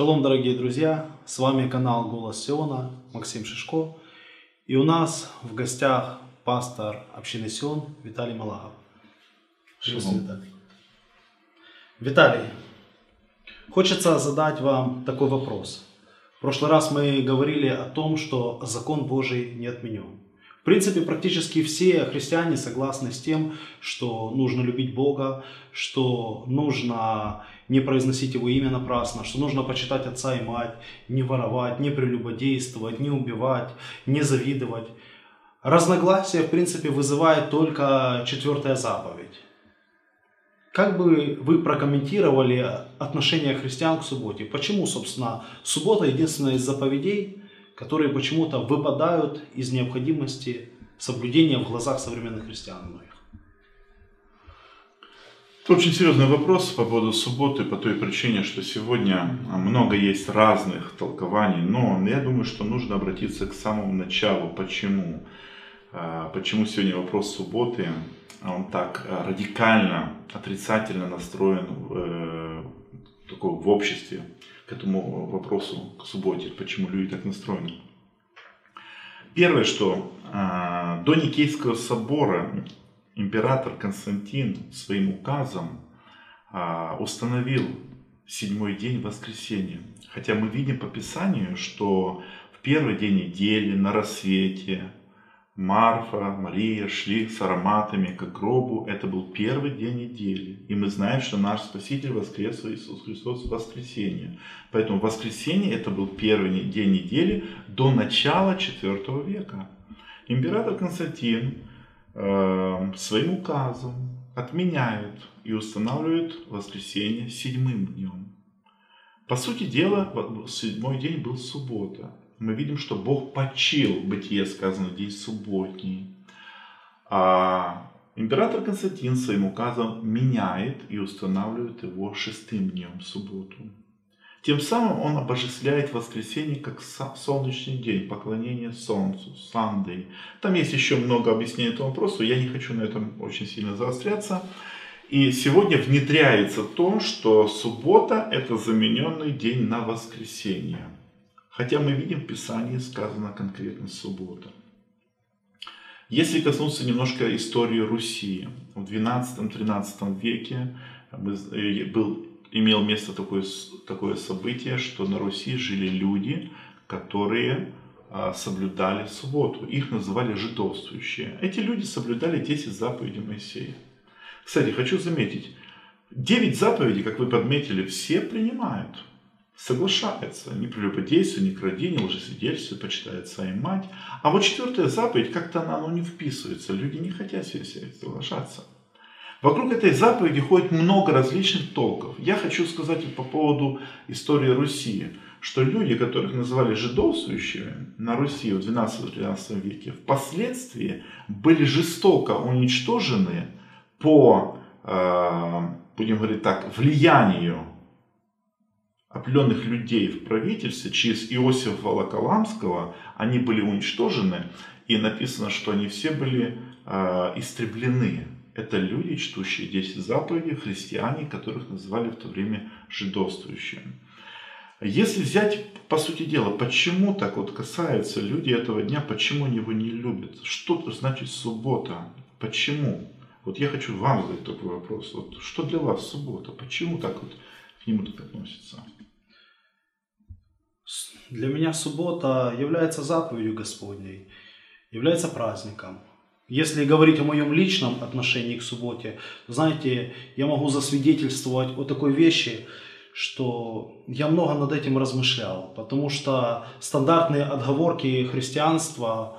Шалом, дорогие друзья! С вами канал Голос Сиона, Максим Шишко. И у нас в гостях пастор общины Сион Виталий Малагов. Шалом. Виталий. Виталий, хочется задать вам такой вопрос. В прошлый раз мы говорили о том, что закон Божий не отменен. В принципе, практически все христиане согласны с тем, что нужно любить Бога, что нужно не произносить Его имя напрасно, что нужно почитать отца и мать, не воровать, не прелюбодействовать, не убивать, не завидовать. Разногласия, в принципе, вызывает только четвертая заповедь. Как бы вы прокомментировали отношение христиан к субботе? Почему, собственно, суббота единственная из заповедей, которые почему-то выпадают из необходимости соблюдения в глазах современных христиан. Это очень серьезный вопрос по поводу субботы, по той причине, что сегодня много есть разных толкований, но я думаю, что нужно обратиться к самому началу. Почему? А, почему сегодня вопрос субботы, он так радикально, отрицательно настроен в, э, в обществе? к этому вопросу, к субботе, почему люди так настроены. Первое, что а, до Никейского собора император Константин своим указом а, установил седьмой день воскресенья. Хотя мы видим по Писанию, что в первый день недели на рассвете Марфа, Мария шли с ароматами к гробу. Это был первый день недели. И мы знаем, что наш Спаситель воскрес Иисус Христос в воскресенье. Поэтому воскресенье это был первый день недели до начала IV века. Император Константин э, своим указом отменяет и устанавливает воскресенье седьмым днем. По сути дела, седьмой день был суббота мы видим, что Бог почил, бытие сказано, день субботний. А император Константин своим указом меняет и устанавливает его шестым днем, субботу. Тем самым он обожествляет воскресенье как солнечный день, поклонение солнцу, Сандей. Там есть еще много объяснений этому вопросу, я не хочу на этом очень сильно заостряться. И сегодня внедряется то, что суббота – это замененный день на воскресенье. Хотя мы видим в Писании сказано конкретно суббота. Если коснуться немножко истории Руси, в 12-13 веке э, был, имел место такое, такое событие, что на Руси жили люди, которые а, соблюдали субботу. Их называли жидовствующие. Эти люди соблюдали 10 заповедей Моисея. Кстати, хочу заметить, 9 заповедей, как вы подметили, все принимают соглашается. Ни прелюбодействие, ни кради, ни лжесвидетельство, почитает своя мать. А вот четвертая заповедь, как-то она ну, не вписывается. Люди не хотят себе соглашаться. Вокруг этой заповеди ходит много различных толков. Я хочу сказать по поводу истории Руси, что люди, которых называли жидовствующими на Руси в 12-13 веке, впоследствии были жестоко уничтожены по, э, будем говорить так, влиянию определенных людей в правительстве через Иосифа Волоколамского, они были уничтожены, и написано, что они все были э, истреблены. Это люди, чтущие 10 заповедей, христиане, которых называли в то время жидовствующими. Если взять, по сути дела, почему так вот касаются люди этого дня, почему они его не любят? Что значит суббота? Почему? Вот я хочу вам задать такой вопрос. Вот что для вас суббота? Почему так вот к нему так относятся? Для меня суббота является заповедью Господней, является праздником. Если говорить о моем личном отношении к субботе, знаете, я могу засвидетельствовать о такой вещи, что я много над этим размышлял, потому что стандартные отговорки христианства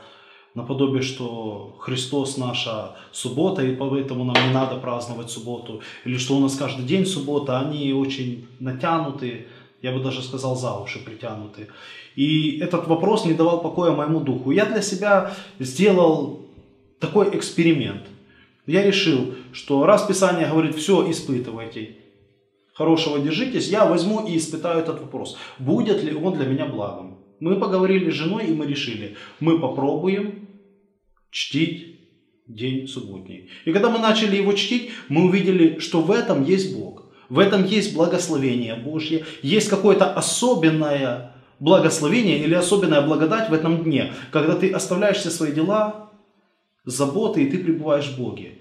наподобие, что Христос наша суббота, и поэтому нам не надо праздновать субботу, или что у нас каждый день суббота, они очень натянуты, я бы даже сказал за уши притянуты. И этот вопрос не давал покоя моему духу. Я для себя сделал такой эксперимент. Я решил, что раз Писание говорит, все испытывайте, хорошего держитесь, я возьму и испытаю этот вопрос. Будет ли он для меня благом? Мы поговорили с женой и мы решили, мы попробуем чтить день субботний. И когда мы начали его чтить, мы увидели, что в этом есть Бог. В этом есть благословение Божье, есть какое-то особенное благословение или особенная благодать в этом дне, когда ты оставляешь все свои дела, заботы, и ты пребываешь в Боге.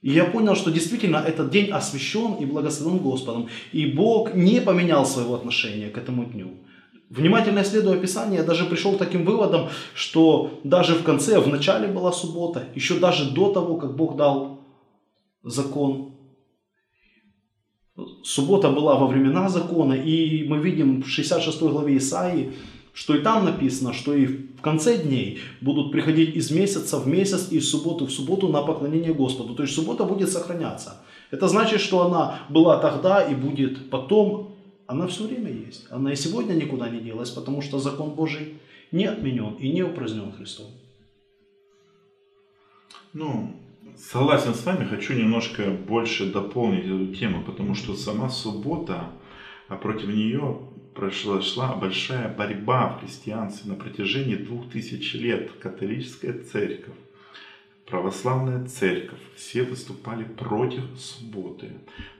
И я понял, что действительно этот день освящен и благословен Господом. И Бог не поменял своего отношения к этому дню. Внимательно исследуя Писание, я даже пришел к таким выводам, что даже в конце, в начале была суббота, еще даже до того, как Бог дал закон. Суббота была во времена закона, и мы видим в 66 главе Исаии, что и там написано, что и в конце дней будут приходить из месяца в месяц и из субботы в субботу на поклонение Господу. То есть суббота будет сохраняться. Это значит, что она была тогда и будет потом. Она все время есть. Она и сегодня никуда не делась, потому что закон Божий не отменен и не упразднен Христом. Ну, согласен с вами, хочу немножко больше дополнить эту тему, потому что сама суббота, а против нее произошла большая борьба в христианстве на протяжении двух тысяч лет. Католическая церковь, православная церковь, все выступали против субботы.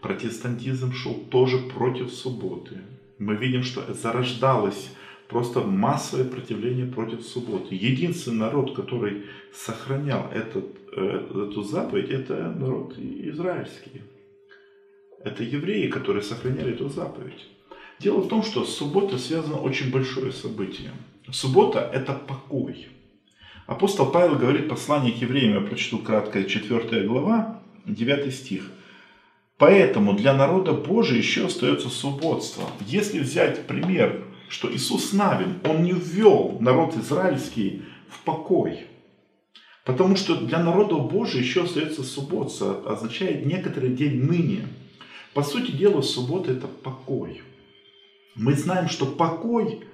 Протестантизм шел тоже против субботы. Мы видим, что зарождалось просто массовое противление против субботы. Единственный народ, который сохранял этот, э, эту заповедь, это народ израильский. Это евреи, которые сохраняли эту заповедь. Дело в том, что с субботой связано очень большое событие. Суббота – это покой. Апостол Павел говорит в послании к евреям, я прочту кратко, 4 глава, 9 стих. Поэтому для народа Божия еще остается субботство. Если взять пример, что Иисус Навин, он не ввел народ израильский в покой. Потому что для народа Божия еще остается суббота, означает некоторый день ныне. По сути дела, суббота это покой. Мы знаем, что покой,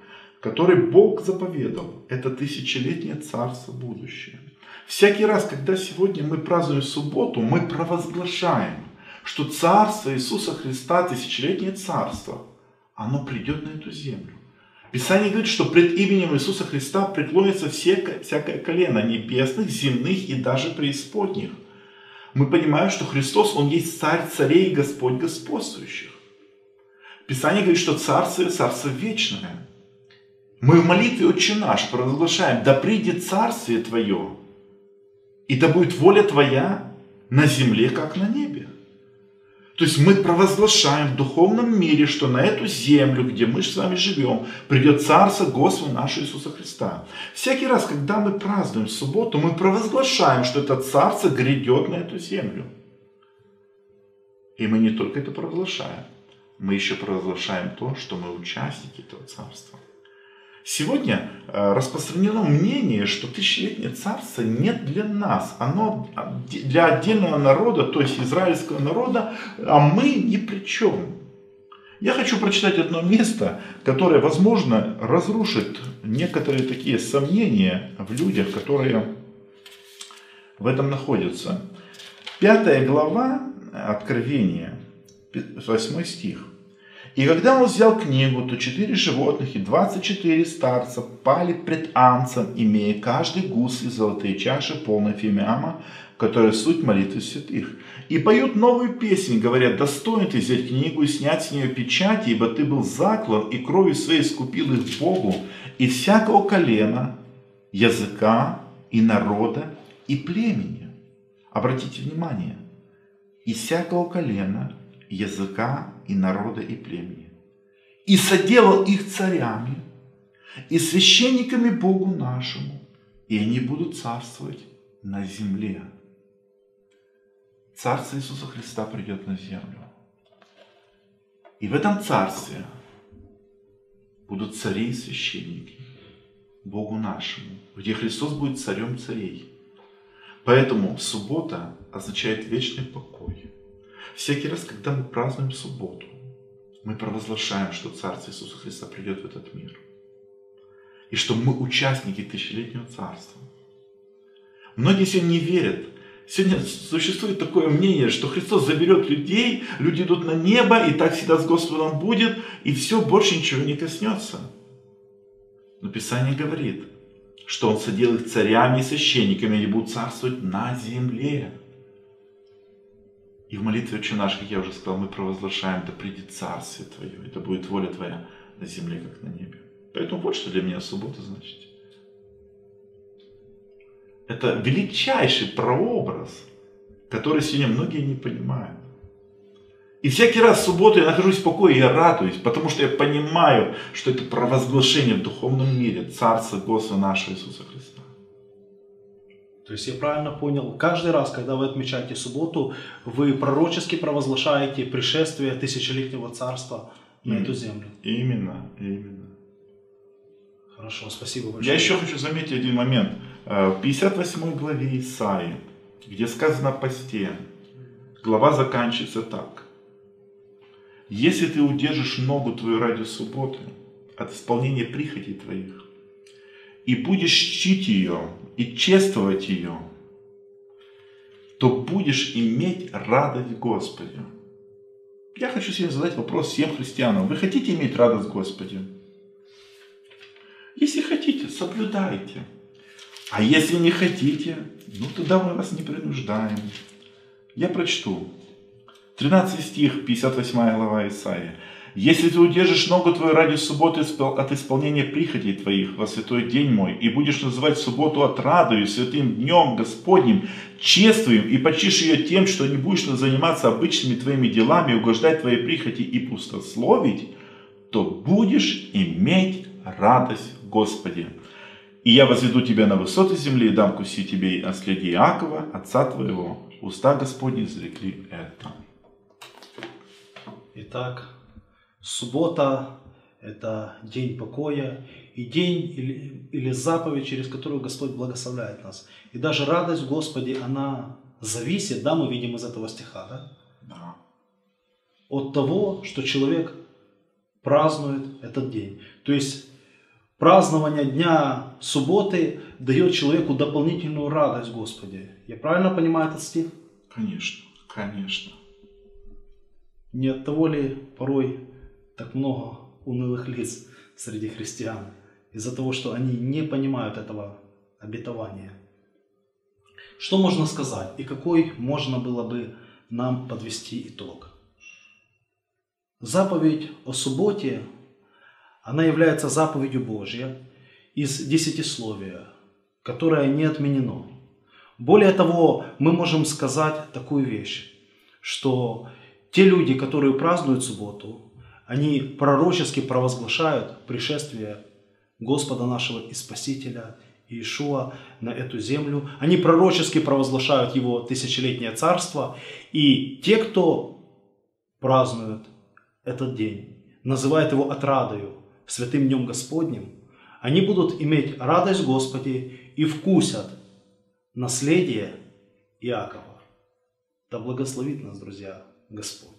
который Бог заповедал, это тысячелетнее царство будущее. Всякий раз, когда сегодня мы празднуем субботу, мы провозглашаем, что царство Иисуса Христа, тысячелетнее царство, оно придет на эту землю. Писание говорит, что пред именем Иисуса Христа преклонится всякое, всякое колено небесных, земных и даже преисподних. Мы понимаем, что Христос, Он есть царь царей и Господь господствующих. Писание говорит, что царство – царство вечное. Мы в молитве «Отче наш» провозглашаем «Да придет царствие Твое, и да будет воля Твоя на земле, как на небе». То есть мы провозглашаем в духовном мире, что на эту землю, где мы с вами живем, придет Царство Господа нашего Иисуса Христа. Всякий раз, когда мы празднуем субботу, мы провозглашаем, что это Царство грядет на эту землю. И мы не только это провозглашаем, мы еще провозглашаем то, что мы участники этого царства. Сегодня э, распространено мнение, что тысячелетнее царство нет для нас. Оно для отдельного народа, то есть израильского народа, а мы ни при чем. Я хочу прочитать одно место, которое, возможно, разрушит некоторые такие сомнения в людях, которые в этом находятся. Пятая глава Откровения, 8 стих. И когда он взял книгу, то четыре животных и двадцать четыре старца пали пред Анцем, имея каждый гус и золотые чаши, полные фимиама, которая суть молитвы святых. И поют новую песнь, говорят, достоин ты взять книгу и снять с нее печати, ибо ты был заклан, и кровью своей скупил их Богу, и всякого колена, языка, и народа, и племени. Обратите внимание, и всякого колена, языка и народа и племени. И соделал их царями и священниками Богу нашему, и они будут царствовать на земле. Царство Иисуса Христа придет на землю. И в этом царстве будут цари и священники Богу нашему, где Христос будет царем царей. Поэтому суббота означает вечный покой. Всякий раз, когда мы празднуем субботу, мы провозглашаем, что Царство Иисуса Христа придет в этот мир. И что мы участники тысячелетнего Царства. Многие сегодня не верят. Сегодня существует такое мнение, что Христос заберет людей, люди идут на небо, и так всегда с Господом будет, и все, больше ничего не коснется. Но Писание говорит, что Он садил их царями и священниками, и будут царствовать на земле. И в молитве «Отче наш», как я уже сказал, мы провозглашаем, да придет Царствие Твое, это будет воля Твоя на земле, как на небе. Поэтому вот что для меня суббота значит. Это величайший прообраз, который сегодня многие не понимают. И всякий раз в субботу я нахожусь в покое, я радуюсь, потому что я понимаю, что это провозглашение в духовном мире Царства Господа нашего Иисуса Христа. То есть я правильно понял, каждый раз, когда вы отмечаете субботу, вы пророчески провозглашаете пришествие тысячелетнего царства на эту землю. Именно, именно. Хорошо, спасибо большое. Я еще хочу заметить один момент. Э, в 58 главе Исаии, где сказано о посте, глава заканчивается так. Если ты удержишь ногу твою ради субботы от исполнения прихотей твоих, и будешь чтить ее и чествовать ее, то будешь иметь радость в Господе. Я хочу себе задать вопрос всем христианам. Вы хотите иметь радость в Господе? Если хотите, соблюдайте. А если не хотите, ну тогда мы вас не принуждаем. Я прочту. 13 стих, 58 глава Исаия. «Если ты удержишь ногу твою ради субботы от исполнения прихотей твоих во святой день мой, и будешь называть субботу отрадою, святым днем Господним, чествуем, и почишь ее тем, что не будешь заниматься обычными твоими делами, угождать твоей прихоти и пустословить, то будешь иметь радость в Господе. И я возведу тебя на высоты земли и дам куси тебе и наследие Иакова, отца твоего. Уста Господни изрекли это. Итак, суббота – это день покоя и день или, или заповедь, через которую Господь благословляет нас. И даже радость в Господе, она зависит, да, мы видим из этого стиха, да? Да. От того, что человек празднует этот день. То есть празднование дня субботы дает человеку дополнительную радость в Господе. Я правильно понимаю этот стих? Конечно, конечно. Не от того ли порой так много унылых лиц среди христиан? Из-за того, что они не понимают этого обетования. Что можно сказать и какой можно было бы нам подвести итог? Заповедь о субботе, она является заповедью Божьей из десятисловия, которое не отменено. Более того, мы можем сказать такую вещь, что те люди, которые празднуют субботу, они пророчески провозглашают пришествие Господа нашего и Спасителя Иешуа на эту землю. Они пророчески провозглашают Его тысячелетнее царство. И те, кто празднует этот день, называют его отрадою, святым днем Господним, они будут иметь радость в Господе и вкусят наследие Иакова. Да благословит нас, друзья, Господь.